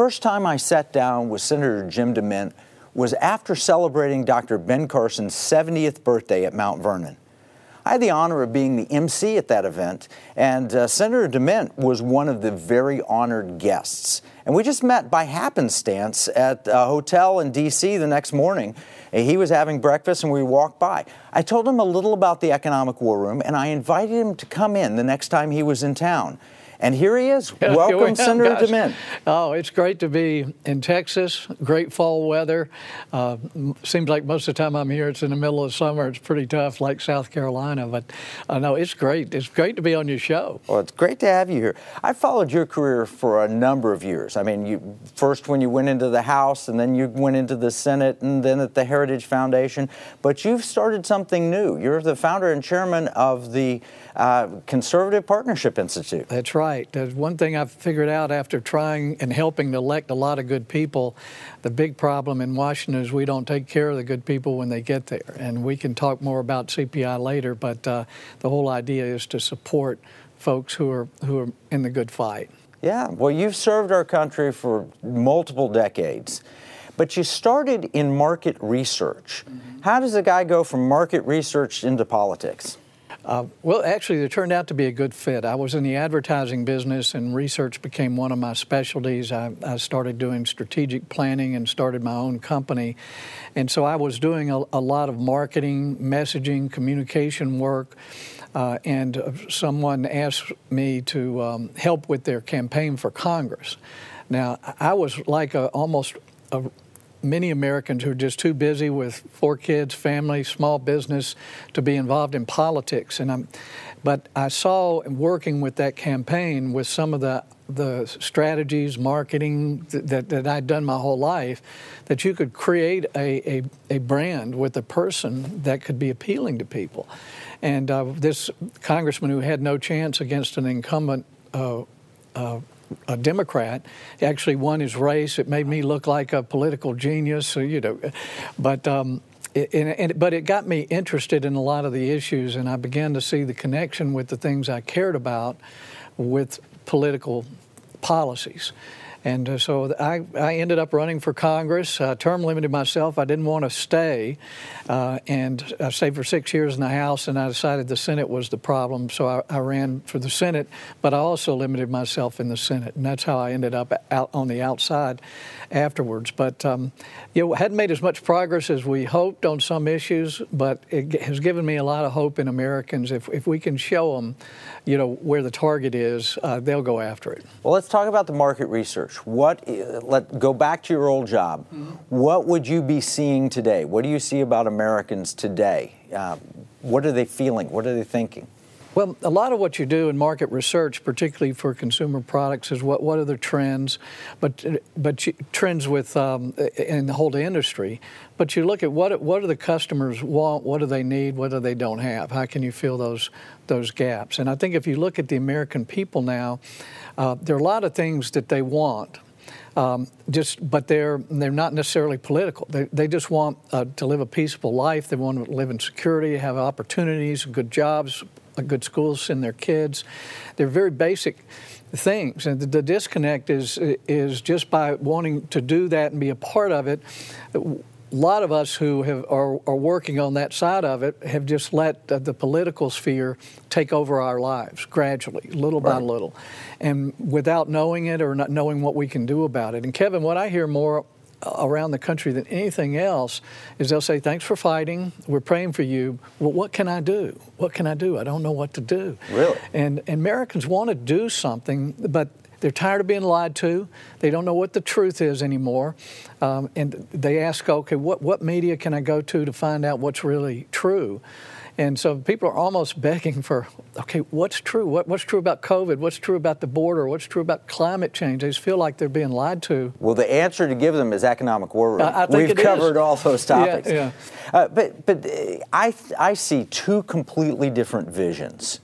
The first time I sat down with Senator Jim DeMint was after celebrating Dr. Ben Carson's 70th birthday at Mount Vernon. I had the honor of being the MC at that event, and uh, Senator DeMint was one of the very honored guests. And we just met by happenstance at a hotel in D.C. the next morning. He was having breakfast, and we walked by. I told him a little about the Economic War Room, and I invited him to come in the next time he was in town. And here he is. Welcome, Senator gosh. DeMint. Oh, it's great to be in Texas. Great fall weather. Uh, seems like most of the time I'm here, it's in the middle of summer. It's pretty tough, like South Carolina. But uh, no, it's great. It's great to be on your show. Well, it's great to have you here. I followed your career for a number of years. I mean, you first when you went into the House, and then you went into the Senate, and then at the Heritage Foundation. But you've started something new. You're the founder and chairman of the uh, Conservative Partnership Institute. That's right. There's one thing I've figured out after trying and helping to elect a lot of good people. The big problem in Washington is we don't take care of the good people when they get there. And we can talk more about CPI later, but uh, the whole idea is to support folks who are who are in the good fight. Yeah, well, you've served our country for multiple decades. But you started in market research. Mm-hmm. How does a guy go from market research into politics? Uh, well, actually, it turned out to be a good fit. I was in the advertising business, and research became one of my specialties. I, I started doing strategic planning and started my own company. And so I was doing a, a lot of marketing, messaging, communication work. Uh, and uh, someone asked me to um, help with their campaign for Congress. Now, I was like a, almost a many Americans who are just too busy with four kids, family, small business to be involved in politics. And I'm, but I saw working with that campaign with some of the the strategies, marketing that, that I'd done my whole life, that you could create a, a, a brand with a person that could be appealing to people. And uh, this congressman who had no chance against an incumbent uh, uh, a Democrat. Actually won his race. It made me look like a political genius, you know. But um, it, and, and, but it got me interested in a lot of the issues, and I began to see the connection with the things I cared about with political policies. And uh, so I, I ended up running for Congress, uh, term limited myself. I didn't want to stay. Uh, and I stayed for six years in the House, and I decided the Senate was the problem. So I, I, ran for the Senate, but I also limited myself in the Senate. And that's how I ended up out on the outside afterwards. But, um, you know, hadn't made as much progress as we hoped on some issues, but it has given me a lot of hope in Americans. If, if we can show them, you know, where the target is, uh, they'll go after it. Well, let's talk about the market research. What? Let go back to your old job. Mm-hmm. What would you be seeing today? What do you see about Americans today? Uh, what are they feeling? What are they thinking? Well, a lot of what you do in market research, particularly for consumer products, is what, what are the trends, but but you, trends with um, in the whole industry. But you look at what what do the customers want, what do they need, what do they don't have. How can you fill those those gaps? And I think if you look at the American people now, uh, there are a lot of things that they want. Um, just, but they're they're not necessarily political. They, they just want uh, to live a peaceful life. They want to live in security, have opportunities, good jobs, good schools, send their kids. They're very basic things, and the, the disconnect is is just by wanting to do that and be a part of it a lot of us who have, are, are working on that side of it have just let the, the political sphere take over our lives gradually, little right. by little, and without knowing it or not knowing what we can do about it. And Kevin, what I hear more uh, around the country than anything else is they'll say, Thanks for fighting. We're praying for you. Well, what can I do? What can I do? I don't know what to do. Really? And, and Americans want to do something, but they're tired of being lied to. They don't know what the truth is anymore. Um, and they ask, okay, what, what media can I go to to find out what's really true? And so people are almost begging for, okay, what's true? What, what's true about COVID? What's true about the border? What's true about climate change? They just feel like they're being lied to. Well, the answer to give them is economic war room. I We've covered is. all those topics. Yeah, yeah. Uh, but but uh, I, I see two completely different visions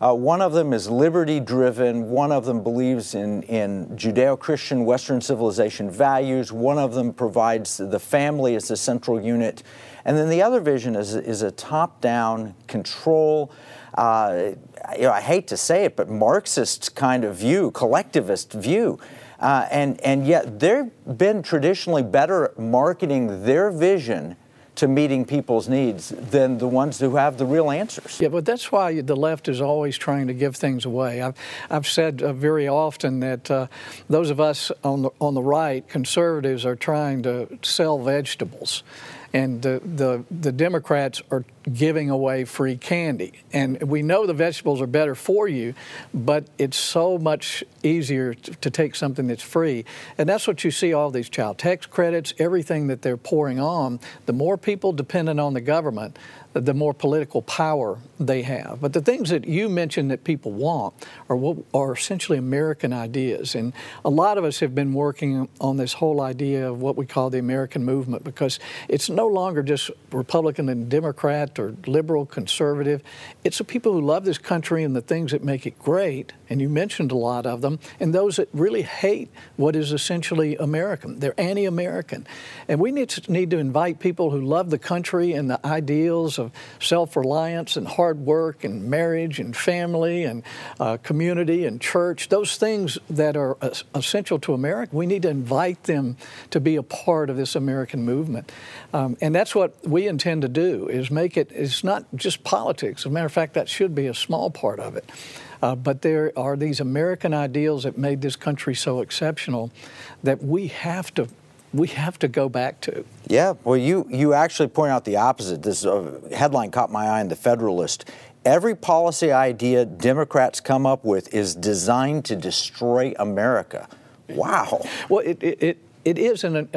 uh, one of them is liberty driven. One of them believes in, in Judeo Christian Western civilization values. One of them provides the family as the central unit. And then the other vision is, is a top down control. Uh, you know, I hate to say it, but Marxist kind of view, collectivist view. Uh, and, and yet they've been traditionally better at marketing their vision to meeting people's needs than the ones who have the real answers. Yeah, but that's why the left is always trying to give things away. I've, I've said uh, very often that uh, those of us on the, on the right, conservatives, are trying to sell vegetables and the, the, the, Democrats are giving away free candy. And we know the vegetables are better for you, but it's so much easier to, to take something that's free. And that's what you see all these child tax credits, everything that they're pouring on. The more people dependent on the government, the more political power they have. But the things that you mentioned that people want are what are essentially American ideas. And a lot of us have been working on this whole idea of what we call the American movement because it's no longer just Republican and Democrat or liberal, conservative. It's the people who love this country and the things that make it great, and you mentioned a lot of them, and those that really hate what is essentially American. They're anti American. And we need to, need to invite people who love the country and the ideals of self reliance and hard work and marriage and family and uh, community and church, those things that are essential to America, we need to invite them to be a part of this American movement. Um, and that's what we intend to do is make it, it's not just politics. As a matter of fact, that should be a small part of it. Uh, but there are these American ideals that made this country so exceptional that we have to we have to go back to. Yeah, well, you, you actually point out the opposite. This uh, headline caught my eye in the Federalist. Every policy idea Democrats come up with is designed to destroy America. Wow. Well, it, it, it, it is. An,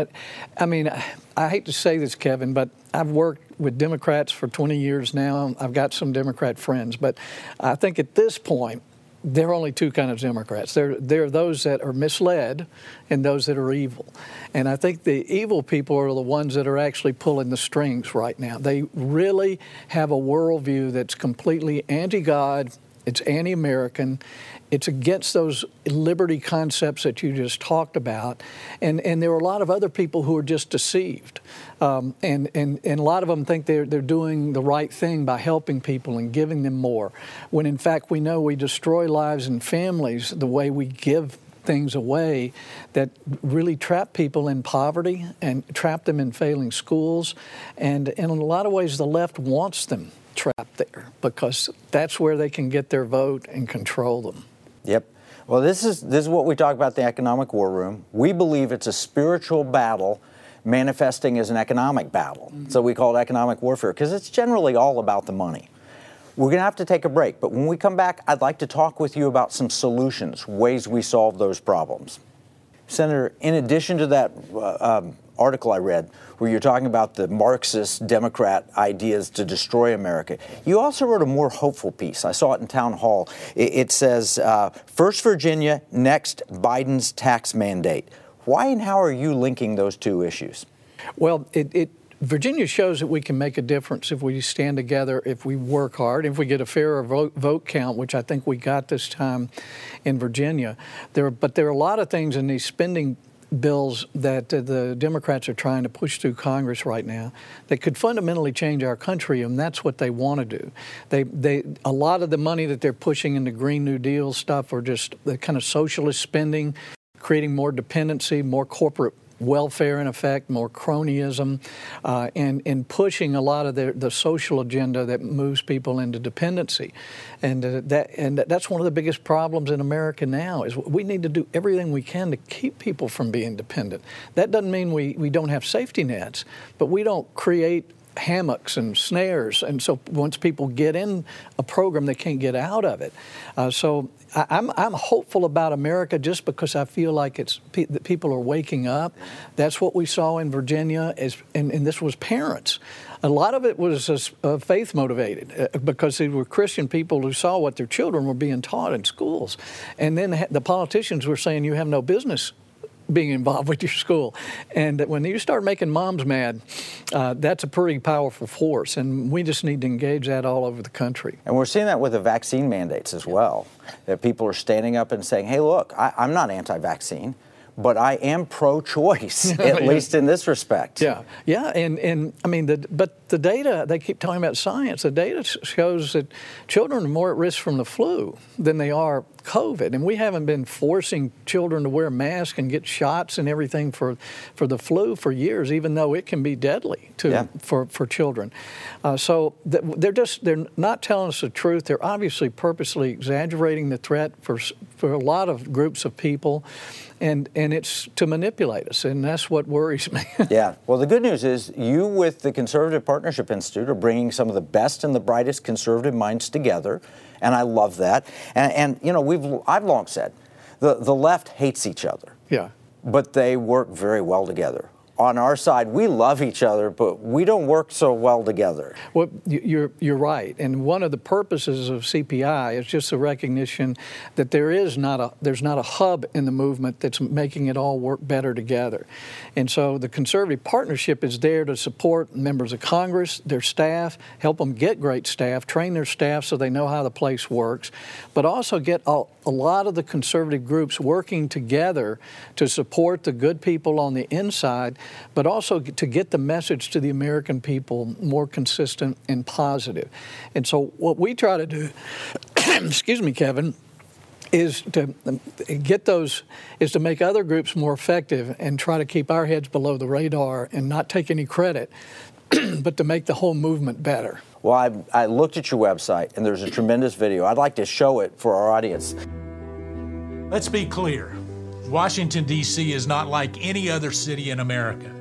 I mean, I hate to say this, Kevin, but I've worked with Democrats for 20 years now. I've got some Democrat friends, but I think at this point, there are only two kinds of Democrats. There, there are those that are misled and those that are evil. And I think the evil people are the ones that are actually pulling the strings right now. They really have a worldview that's completely anti God, it's anti American, it's against those liberty concepts that you just talked about. And, and there are a lot of other people who are just deceived. Um, and, and, and a lot of them think they're, they're doing the right thing by helping people and giving them more, when in fact we know we destroy lives and families the way we give things away that really trap people in poverty and trap them in failing schools. And, and in a lot of ways, the left wants them trapped there because that's where they can get their vote and control them. Yep. Well, this is this is what we talk about the economic war room. We believe it's a spiritual battle manifesting as an economic battle. Mm-hmm. So we call it economic warfare because it's generally all about the money. We're going to have to take a break, but when we come back, I'd like to talk with you about some solutions, ways we solve those problems. Senator, in addition to that uh, um, article I read where you're talking about the Marxist Democrat ideas to destroy America. You also wrote a more hopeful piece. I saw it in Town Hall. It, it says, uh, First Virginia, next Biden's tax mandate. Why and how are you linking those two issues? Well, it, it Virginia shows that we can make a difference if we stand together, if we work hard, if we get a fairer vote, vote count, which I think we got this time in Virginia. There, but there are a lot of things in these spending bills that uh, the Democrats are trying to push through Congress right now that could fundamentally change our country, and that's what they want to do. They, they, a lot of the money that they're pushing in the Green New Deal stuff are just the kind of socialist spending, creating more dependency, more corporate welfare in effect, more cronyism, uh, and, and pushing a lot of the, the social agenda that moves people into dependency. And, uh, that, and that's one of the biggest problems in America now is we need to do everything we can to keep people from being dependent. That doesn't mean we, we don't have safety nets, but we don't create hammocks and snares. And so once people get in a program, they can't get out of it. Uh, so I, am I'm hopeful about America just because I feel like it's pe- that people are waking up. That's what we saw in Virginia, is, and, and this was parents. A lot of it was uh, faith motivated uh, because they were Christian people who saw what their children were being taught in schools. And then the politicians were saying, You have no business being involved with your school. And when you start making moms mad, uh, that's a pretty powerful force. And we just need to engage that all over the country. And we're seeing that with the vaccine mandates as well. That people are standing up and saying, hey, look, I, I'm not anti vaccine but I am pro-choice, at least in this respect. Yeah, yeah, and and I mean, the, but the data they keep talking about science. The data shows that children are more at risk from the flu than they are COVID, and we haven't been forcing children to wear masks and get shots and everything for, for the flu for years, even though it can be deadly to yeah. for, for children. Uh, so th- they're just they're not telling us the truth. They're obviously purposely exaggerating the threat for for a lot of groups of people and and it's to manipulate us, and that's what worries me. yeah. Well, the good news is you, with the Conservative Partnership Institute, are bringing some of the best and the brightest conservative minds together, and I love that. And, and you know, we've I've long said, the the left hates each other. Yeah. But they work very well together on our side, we love each other, but we don't work so well together. Well, you're, you're right. And one of the purposes of CPI is just the recognition that there is not a, there's not a hub in the movement that's making it all work better together. And so the Conservative Partnership is there to support members of Congress, their staff, help them get great staff, train their staff so they know how the place works, but also get a, a lot of the conservative groups working together to support the good people on the inside but also to get the message to the American people more consistent and positive. And so, what we try to do, excuse me, Kevin, is to um, get those is to make other groups more effective and try to keep our heads below the radar and not take any credit but to make the whole movement better well I, I looked at your website and there's a tremendous video i'd like to show it for our audience let's be clear Washington, D.C. is not like any other city in America.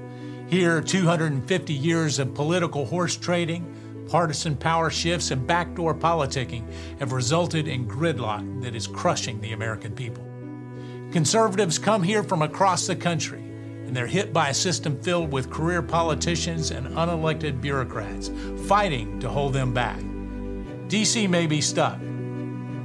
Here, 250 years of political horse trading, partisan power shifts, and backdoor politicking have resulted in gridlock that is crushing the American people. Conservatives come here from across the country, and they're hit by a system filled with career politicians and unelected bureaucrats fighting to hold them back. DC may be stuck,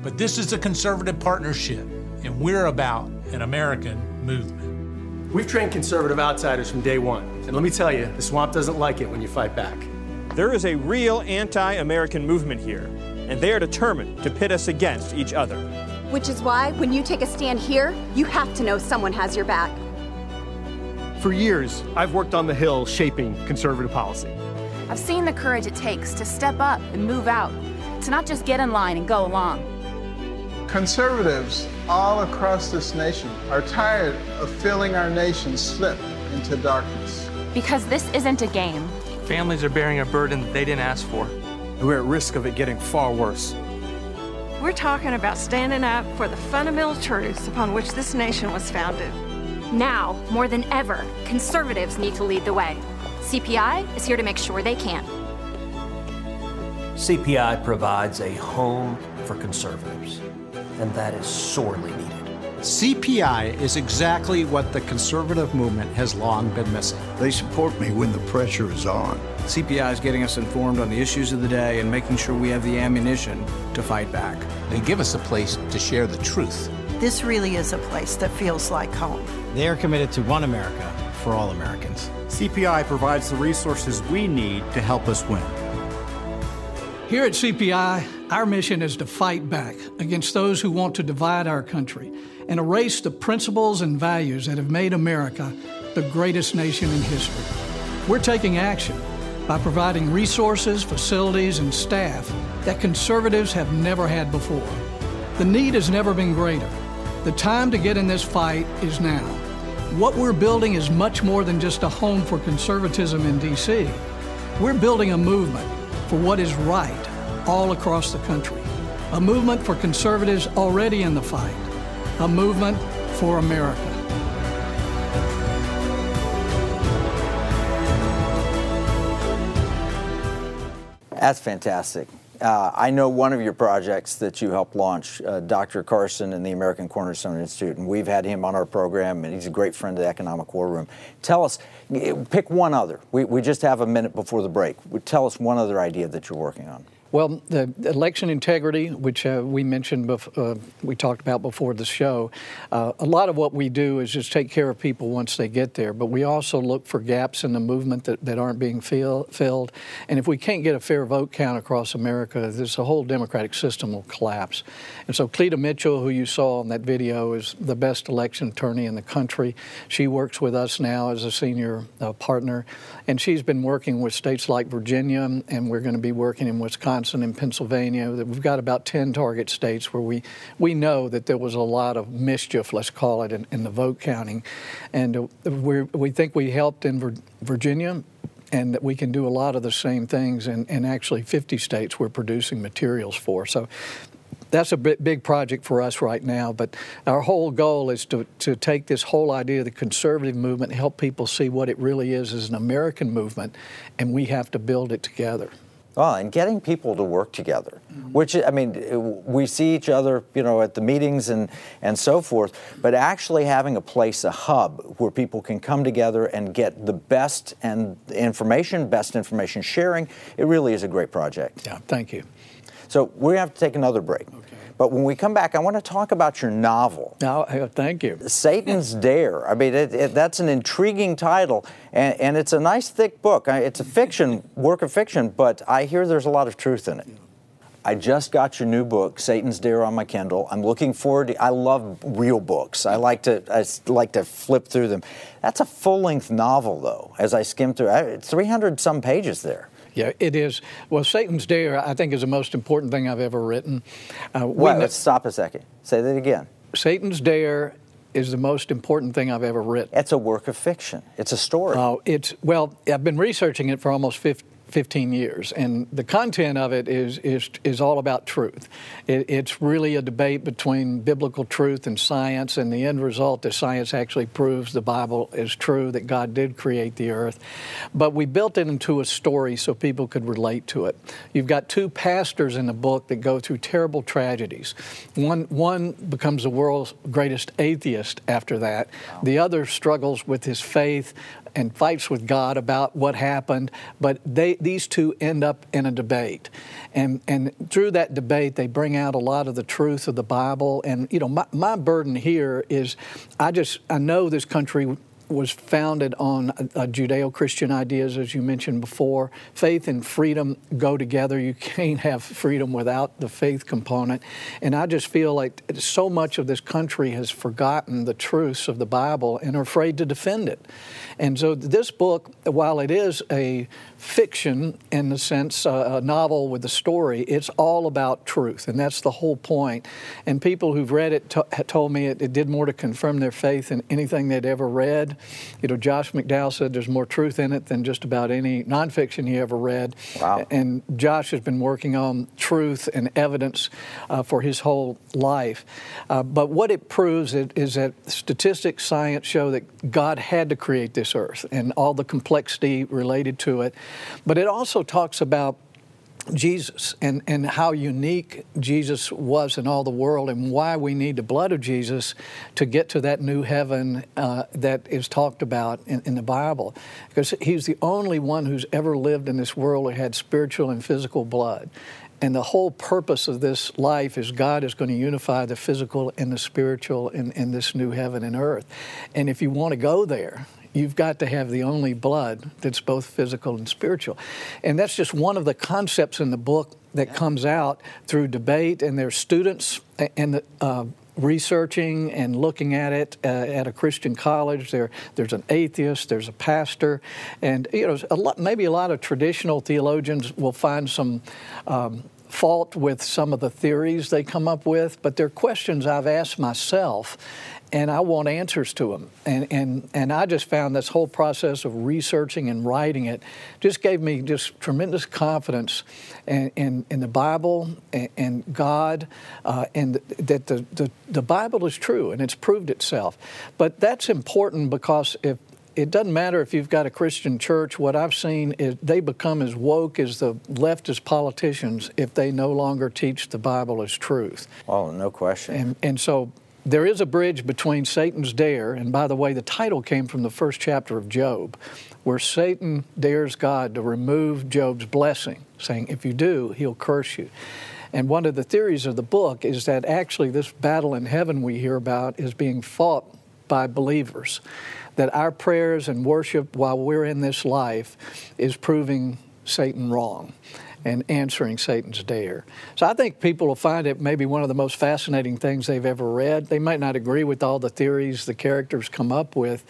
but this is a conservative partnership, and we're about an American movement. We've trained conservative outsiders from day one, and let me tell you, the swamp doesn't like it when you fight back. There is a real anti American movement here, and they are determined to pit us against each other. Which is why, when you take a stand here, you have to know someone has your back. For years, I've worked on the Hill shaping conservative policy. I've seen the courage it takes to step up and move out, to not just get in line and go along. Conservatives all across this nation are tired of feeling our nation slip into darkness. Because this isn't a game. Families are bearing a burden that they didn't ask for. We're at risk of it getting far worse. We're talking about standing up for the fundamental truths upon which this nation was founded. Now, more than ever, conservatives need to lead the way. CPI is here to make sure they can. CPI provides a home for conservatives and that is sorely needed. CPI is exactly what the conservative movement has long been missing. They support me when the pressure is on. CPI is getting us informed on the issues of the day and making sure we have the ammunition to fight back. They give us a place to share the truth. This really is a place that feels like home. They are committed to one America for all Americans. CPI provides the resources we need to help us win. Here at CPI, our mission is to fight back against those who want to divide our country and erase the principles and values that have made America the greatest nation in history. We're taking action by providing resources, facilities, and staff that conservatives have never had before. The need has never been greater. The time to get in this fight is now. What we're building is much more than just a home for conservatism in D.C. We're building a movement for what is right all across the country. A movement for conservatives already in the fight. A movement for America. That's fantastic. Uh, I know one of your projects that you helped launch, uh, Dr. Carson and the American Cornerstone Institute, and we've had him on our program, and he's a great friend of the Economic War Room. Tell us, pick one other. We, we just have a minute before the break. Tell us one other idea that you're working on. Well, the election integrity, which uh, we mentioned, bef- uh, we talked about before the show, uh, a lot of what we do is just take care of people once they get there. But we also look for gaps in the movement that, that aren't being fill- filled. And if we can't get a fair vote count across America, this whole democratic system will collapse. And so Cleta Mitchell, who you saw in that video, is the best election attorney in the country. She works with us now as a senior uh, partner, and she's been working with states like Virginia, and we're going to be working in Wisconsin Wisconsin and Pennsylvania. That we've got about 10 target states where we, we know that there was a lot of mischief, let's call it, in, in the vote counting. And uh, we we think we helped in Virginia and that we can do a lot of the same things in, in actually 50 states we're producing materials for. So that's a big project for us right now. But our whole goal is to, to take this whole idea of the conservative movement help people see what it really is as an American movement, and we have to build it together. Well, and getting people to work together, mm-hmm. which I mean, we see each other, you know, at the meetings and and so forth. But actually having a place, a hub where people can come together and get the best and information, best information sharing, it really is a great project. Yeah, thank you. So we have to take another break. Okay. But when we come back, I want to talk about your novel. Oh, thank you. Satan's Dare. I mean, it, it, that's an intriguing title, and, and, it's a nice, thick book. It's a fiction, work of fiction, but I hear there's a lot of truth in it. I just got your new book, Satan's Dare, on my Kindle. I'm looking forward to. I love real books. I like to. I like to flip through them. That's a full-length novel, though. As I skim through, 300 some pages there. Yeah, it is. Well, Satan's Dare, I think, is the most important thing I've ever written. Uh, well, let's stop a second. Say that again. Satan's Dare is the most important thing I've ever written. It's a work of fiction. It's a story. Oh, it's well. I've been researching it for almost 50, 15 years, and the content of it is is is all about truth. It, it's really a debate between biblical truth and science, and the end result is science actually proves the Bible is true that God did create the earth. But we built it into a story so people could relate to it. You've got two pastors in the book that go through terrible tragedies. One one becomes the world's greatest atheist after that. The other struggles with his faith and fights with God about what happened, but they, these two end up in a debate. And, and through that debate, they bring out a lot of the truth of the Bible. And, you know, my, my burden here is I just, I know this country was founded on uh, Judeo Christian ideas, as you mentioned before. Faith and freedom go together. You can't have freedom without the faith component. And I just feel like so much of this country has forgotten the truths of the Bible and are afraid to defend it. And so this book, while it is a fiction in the sense uh, a novel with a story, it's all about truth, and that's the whole point. And people who've read it t- told me it, it, did more to confirm their faith than anything they'd ever read. You know, Josh McDowell said there's more truth in it than just about any nonfiction he ever read. Wow. And Josh has been working on truth and evidence uh, for his whole life. Uh, but what it proves is that statistics, science show that God had to create this earth and all the complexity related to it. But it also talks about Jesus and, and how unique Jesus was in all the world and why we need the blood of Jesus to get to that new heaven uh, that is talked about in, in, the Bible. Because he's the only one who's ever lived in this world who had spiritual and physical blood. And the whole purpose of this life is God is going to unify the physical and the spiritual in, in this new heaven and earth. And if you want to go there, you've got to have the only blood that's both physical and spiritual. And that's just one of the concepts in the book that comes out through debate, and there's students and uh, researching and looking at it uh, at a Christian college. There, there's an atheist, there's a pastor, and you know, a lot, maybe a lot of traditional theologians will find some. Um, fault with some of the theories they come up with, but they're questions I've asked myself and I want answers to them. And, and, and I just found this whole process of researching and writing it just gave me just tremendous confidence in, in, in the Bible and, and God, uh, and that the, the, the Bible is true and it's proved itself. But that's important because if it doesn't matter if you've got a Christian church. What I've seen is they become as woke as the leftist politicians if they no longer teach the Bible as truth. Oh, no question. And, and so there is a bridge between Satan's dare, and by the way, the title came from the first chapter of Job, where Satan dares God to remove Job's blessing, saying, If you do, he'll curse you. And one of the theories of the book is that actually this battle in heaven we hear about is being fought by believers. That our prayers and worship while we're in this life is proving Satan wrong. And answering Satan's dare. So I think people will find it maybe one of the most fascinating things they've ever read. They might not agree with all the theories the characters come up with,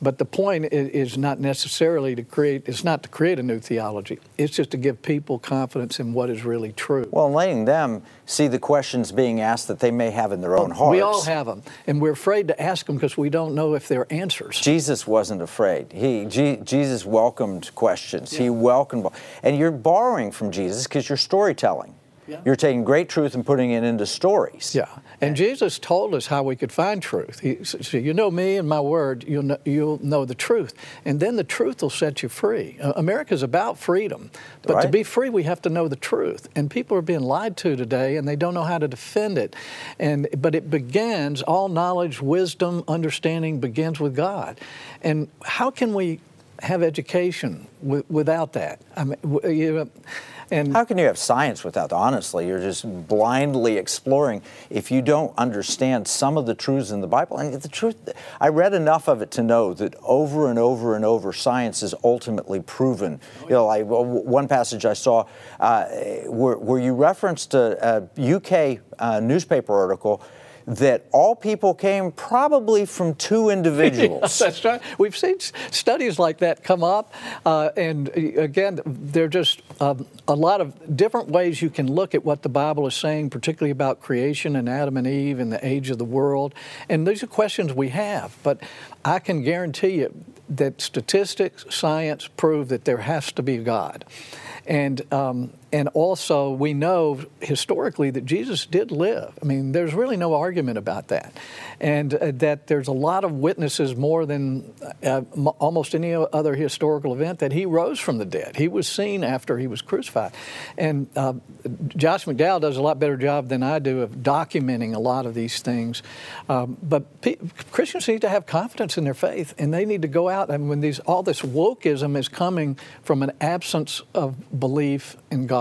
but the point is not necessarily to create, it's not to create a new theology. It's just to give people confidence in what is really true. Well, letting them see the questions being asked that they may have in their own hearts. We all have them, and we're afraid to ask them because we don't know if they're answers. Jesus wasn't afraid. He, G, Jesus welcomed questions. Yeah. He welcomed, and you're borrowing from Jesus because you're storytelling. Yeah. You're taking great truth and putting it into stories. Yeah. And Jesus told us how we could find truth. He said, You know me and my word, you'll know, you'll know the truth. And then the truth will set you free. Uh, America's about freedom. But right. to be free, we have to know the truth. And people are being lied to today, and they don't know how to defend it. And, but it begins, all knowledge, wisdom, understanding begins with God. And how can we have education w- without that? I mean, you know, and how can you have science without? Honestly, you're just blindly exploring if you don't understand some of the truths in the Bible. And the truth, I read enough of it to know that over and over and over, science is ultimately proven. You know, one passage I saw uh, where, where you referenced a, a UK uh, newspaper article that all people came probably from two individuals. that's right. We've seen studies like that come up, uh, and uh, again, they're just um, a lot of different ways you can look at what the Bible is saying, particularly about creation and Adam and Eve and the age of the world. And these are questions we have, but I can guarantee you that statistics, science prove that there has to be God. And, um, and also, we know historically that Jesus did live. I mean, there's really no argument about that. And uh, that there's a lot of witnesses more than uh, m- almost any other historical event that he rose from the dead. He was seen after he was crucified. And uh, Josh McDowell does a lot better job than I do of documenting a lot of these things. Um, but P- Christians need to have confidence in their faith, and they need to go out. And when these all this wokeism is coming from an absence of belief in God.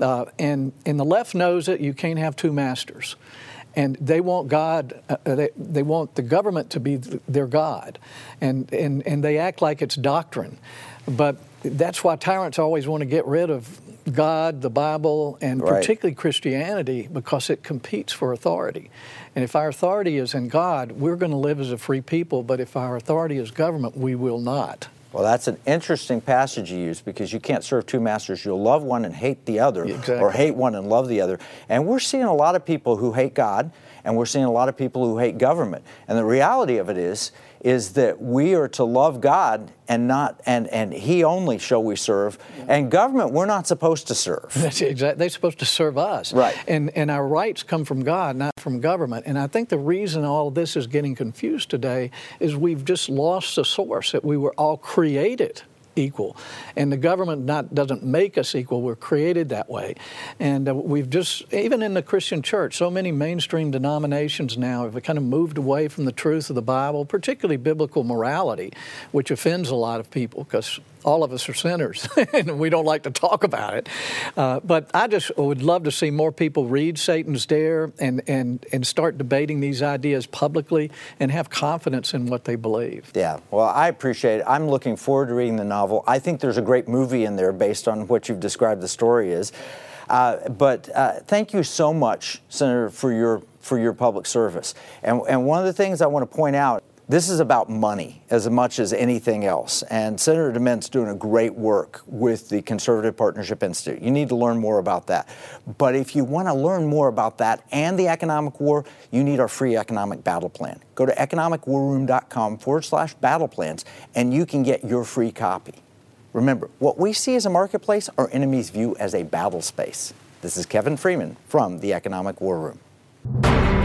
Uh, and, and the left knows it, you can't have two masters. And they want God, uh, uh they, they want the government to be th- their God. And, and, and they act like it's doctrine. But that's why tyrants always want to get rid of God, the Bible, and right. particularly Christianity because it competes for authority. And if our authority is in God, we're going to live as a free people, but if our authority is government, we will not. Well, that's an interesting passage you use because you can't serve two masters. You'll love one and hate the other, exactly. or hate one and love the other. And we're seeing a lot of people who hate God, and we're seeing a lot of people who hate government. And the reality of it is, is that we are to love God and not and and He only shall we serve. Yeah. And government we're not supposed to serve. That's exactly. They're supposed to serve us. Right. And and our rights come from God, not from government. And I think the reason all this is getting confused today is we've just lost the source that we were all created equal. And the government not, doesn't make us equal, we're created that way. And uh, we've just, even in the Christian church, so many mainstream denominations now have kind of moved away from the truth of the Bible, particularly biblical morality, which offends a lot of people because all of us are sinners and we don't like to talk about it. Uh, but I just would love to see more people read Satan's Dare and, and, and start debating these ideas publicly and have confidence in what they believe. Yeah, well, I appreciate it. I'm looking forward to reading the novel. I think there's a great movie in there based on what you've described the story is. Uh, but uh, thank you so much, Senator, for your for your public service. And, and one of the things I want to point out this is about money as much as anything else. And Senator DeMint's doing a great work with the Conservative Partnership Institute. You need to learn more about that. But if you want to learn more about that and the economic war, you need our free economic battle plan. Go to economicwarroom.com forward slash battle plans and you can get your free copy. Remember, what we see as a marketplace, our enemies view as a battle space. This is Kevin Freeman from the Economic War Room.